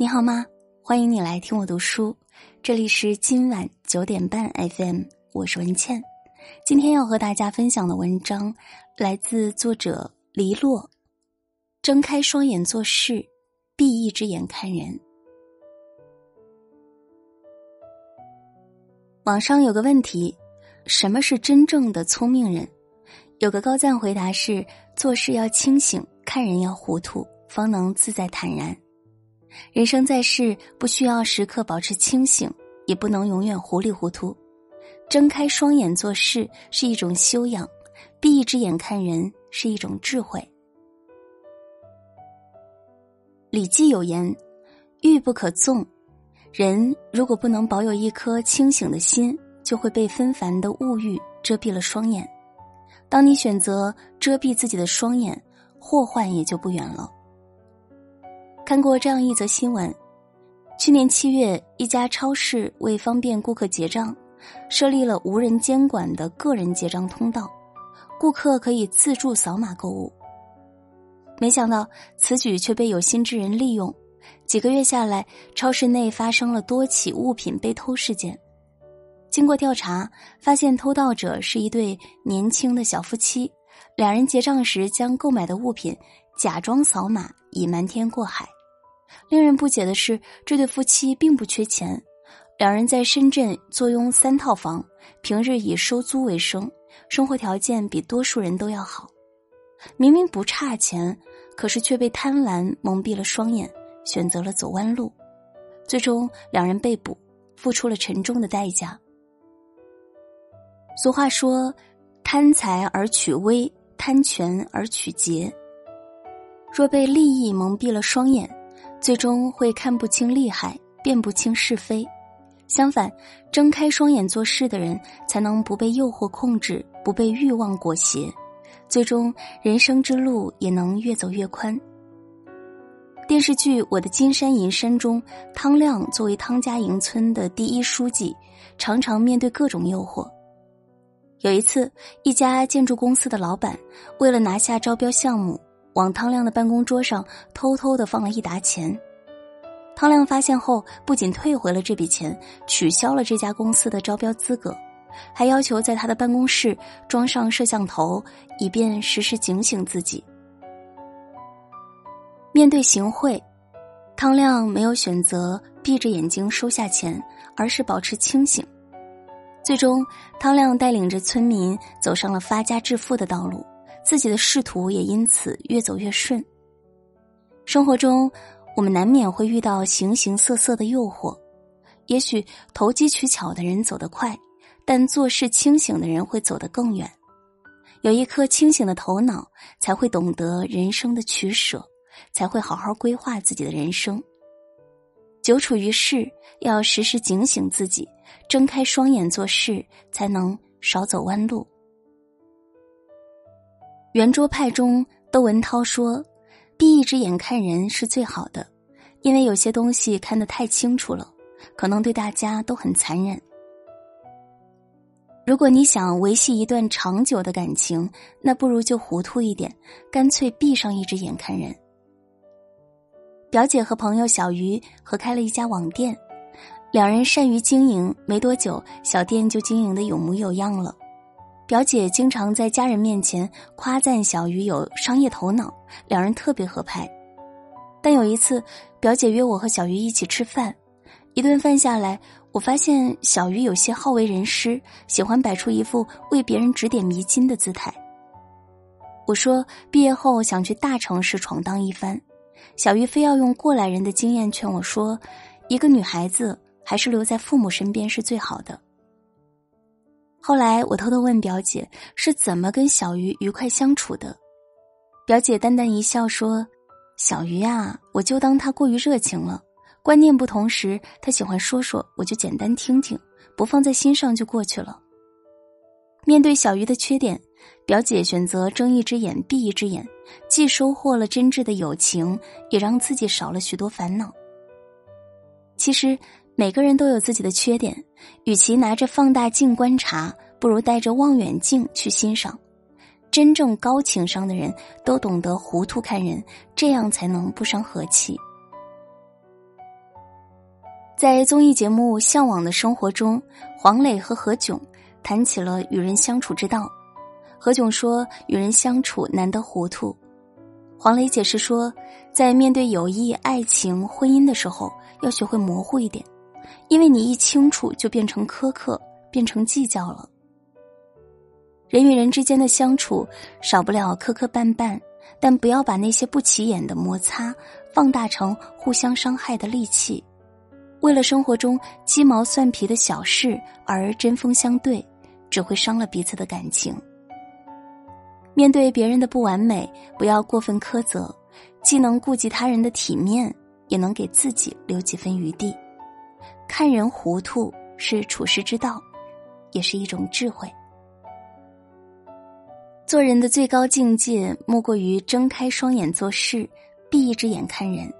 你好吗？欢迎你来听我读书，这里是今晚九点半 FM，我是文倩。今天要和大家分享的文章来自作者黎洛。睁开双眼做事，闭一只眼看人。网上有个问题：什么是真正的聪明人？有个高赞回答是：做事要清醒，看人要糊涂，方能自在坦然。人生在世，不需要时刻保持清醒，也不能永远糊里糊涂。睁开双眼做事是一种修养，闭一只眼看人是一种智慧。《礼记》有言：“欲不可纵。”人如果不能保有一颗清醒的心，就会被纷繁的物欲遮蔽了双眼。当你选择遮蔽自己的双眼，祸患也就不远了。看过这样一则新闻：去年七月，一家超市为方便顾客结账，设立了无人监管的个人结账通道，顾客可以自助扫码购物。没想到此举却被有心之人利用，几个月下来，超市内发生了多起物品被偷事件。经过调查，发现偷盗者是一对年轻的小夫妻，两人结账时将购买的物品假装扫码，以瞒天过海。令人不解的是，这对夫妻并不缺钱，两人在深圳坐拥三套房，平日以收租为生，生活条件比多数人都要好。明明不差钱，可是却被贪婪蒙蔽了双眼，选择了走弯路，最终两人被捕，付出了沉重的代价。俗话说：“贪财而取威，贪权而取节。”若被利益蒙蔽了双眼。最终会看不清利害，辨不清是非。相反，睁开双眼做事的人，才能不被诱惑控制，不被欲望裹挟，最终人生之路也能越走越宽。电视剧《我的金山银山》中，汤亮作为汤家营村的第一书记，常常面对各种诱惑。有一次，一家建筑公司的老板为了拿下招标项目。往汤亮的办公桌上偷偷的放了一沓钱，汤亮发现后，不仅退回了这笔钱，取消了这家公司的招标资格，还要求在他的办公室装上摄像头，以便时时警醒自己。面对行贿，汤亮没有选择闭着眼睛收下钱，而是保持清醒。最终，汤亮带领着村民走上了发家致富的道路。自己的仕途也因此越走越顺。生活中，我们难免会遇到形形色色的诱惑，也许投机取巧的人走得快，但做事清醒的人会走得更远。有一颗清醒的头脑，才会懂得人生的取舍，才会好好规划自己的人生。久处于世，要时时警醒自己，睁开双眼做事，才能少走弯路。圆桌派中，窦文涛说：“闭一只眼看人是最好的，因为有些东西看得太清楚了，可能对大家都很残忍。如果你想维系一段长久的感情，那不如就糊涂一点，干脆闭上一只眼看人。”表姐和朋友小鱼合开了一家网店，两人善于经营，没多久，小店就经营的有模有样了。表姐经常在家人面前夸赞小鱼有商业头脑，两人特别合拍。但有一次，表姐约我和小鱼一起吃饭，一顿饭下来，我发现小鱼有些好为人师，喜欢摆出一副为别人指点迷津的姿态。我说毕业后想去大城市闯荡一番，小鱼非要用过来人的经验劝我说，一个女孩子还是留在父母身边是最好的。后来我偷偷问表姐是怎么跟小鱼愉快相处的，表姐淡淡一笑说：“小鱼啊，我就当他过于热情了，观念不同时，他喜欢说说，我就简单听听，不放在心上就过去了。”面对小鱼的缺点，表姐选择睁一只眼闭一只眼，既收获了真挚的友情，也让自己少了许多烦恼。其实。每个人都有自己的缺点，与其拿着放大镜观察，不如带着望远镜去欣赏。真正高情商的人都懂得糊涂看人，这样才能不伤和气。在综艺节目《向往的生活》中，黄磊和何炅谈起了与人相处之道。何炅说：“与人相处难得糊涂。”黄磊解释说：“在面对友谊、爱情、婚姻的时候，要学会模糊一点，因为你一清楚就变成苛刻，变成计较了。人与人之间的相处少不了磕磕绊绊，但不要把那些不起眼的摩擦放大成互相伤害的利器。”为了生活中鸡毛蒜皮的小事而针锋相对，只会伤了彼此的感情。面对别人的不完美，不要过分苛责，既能顾及他人的体面，也能给自己留几分余地。看人糊涂是处世之道，也是一种智慧。做人的最高境界，莫过于睁开双眼做事，闭一只眼看人。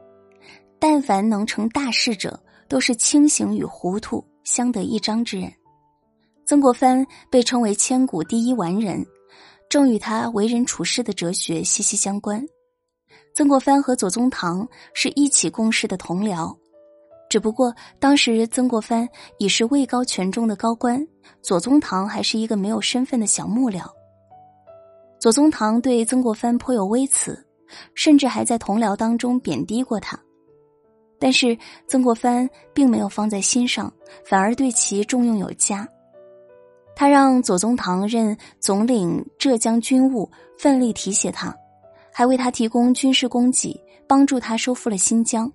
但凡能成大事者。都是清醒与糊涂相得益彰之人。曾国藩被称为千古第一完人，正与他为人处事的哲学息息相关。曾国藩和左宗棠是一起共事的同僚，只不过当时曾国藩已是位高权重的高官，左宗棠还是一个没有身份的小幕僚。左宗棠对曾国藩颇有微词，甚至还在同僚当中贬低过他。但是曾国藩并没有放在心上，反而对其重用有加。他让左宗棠任总领浙江军务，奋力提携他，还为他提供军事供给，帮助他收复了新疆。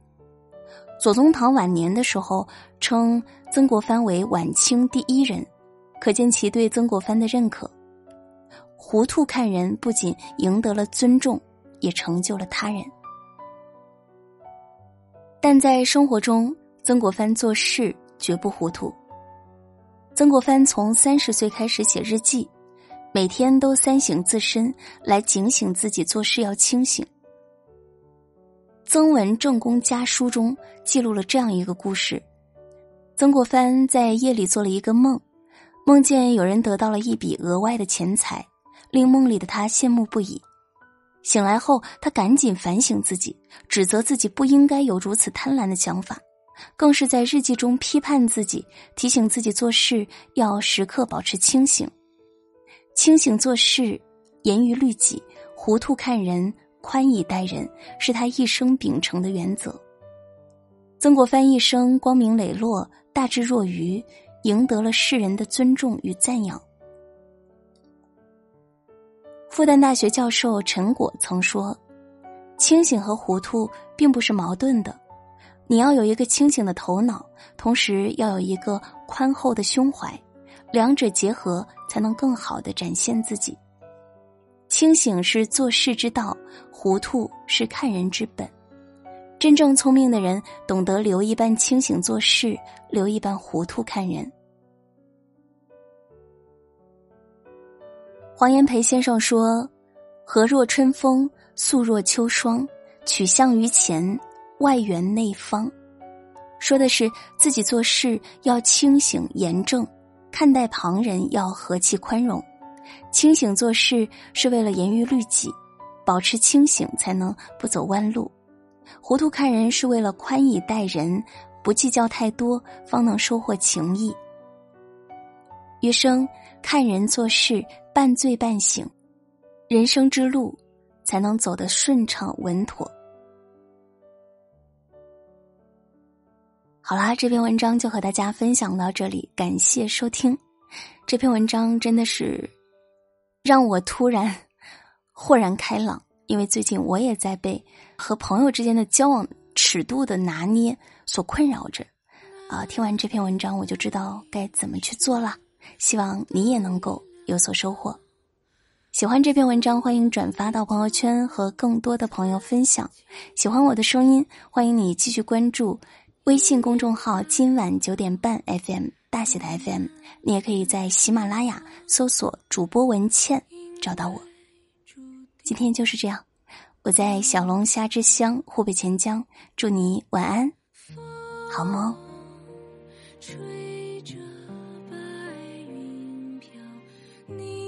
左宗棠晚年的时候称曾国藩为晚清第一人，可见其对曾国藩的认可。糊涂看人，不仅赢得了尊重，也成就了他人。但在生活中，曾国藩做事绝不糊涂。曾国藩从三十岁开始写日记，每天都三省自身，来警醒自己做事要清醒。《曾文正公家书》中记录了这样一个故事：曾国藩在夜里做了一个梦，梦见有人得到了一笔额外的钱财，令梦里的他羡慕不已。醒来后，他赶紧反省自己，指责自己不应该有如此贪婪的想法，更是在日记中批判自己，提醒自己做事要时刻保持清醒。清醒做事，严于律己，糊涂看人，宽以待人，是他一生秉承的原则。曾国藩一生光明磊落，大智若愚，赢得了世人的尊重与赞扬。复旦大学教授陈果曾说：“清醒和糊涂并不是矛盾的，你要有一个清醒的头脑，同时要有一个宽厚的胸怀，两者结合才能更好的展现自己。清醒是做事之道，糊涂是看人之本。真正聪明的人懂得留一半清醒做事，留一半糊涂看人。”黄炎培先生说：“和若春风，素若秋霜，取向于前，外圆内方。”说的是自己做事要清醒严正，看待旁人要和气宽容。清醒做事是为了严于律己，保持清醒才能不走弯路；糊涂看人是为了宽以待人，不计较太多，方能收获情谊。余生看人做事。半醉半醒，人生之路才能走得顺畅稳妥。好啦，这篇文章就和大家分享到这里，感谢收听。这篇文章真的是让我突然豁然开朗，因为最近我也在被和朋友之间的交往尺度的拿捏所困扰着。啊，听完这篇文章，我就知道该怎么去做了。希望你也能够。有所收获，喜欢这篇文章，欢迎转发到朋友圈和更多的朋友分享。喜欢我的声音，欢迎你继续关注微信公众号“今晚九点半 FM” 大写的 FM。你也可以在喜马拉雅搜索主播文倩找到我。今天就是这样，我在小龙虾之乡湖北潜江，祝你晚安，好梦。吹着白云飘，你。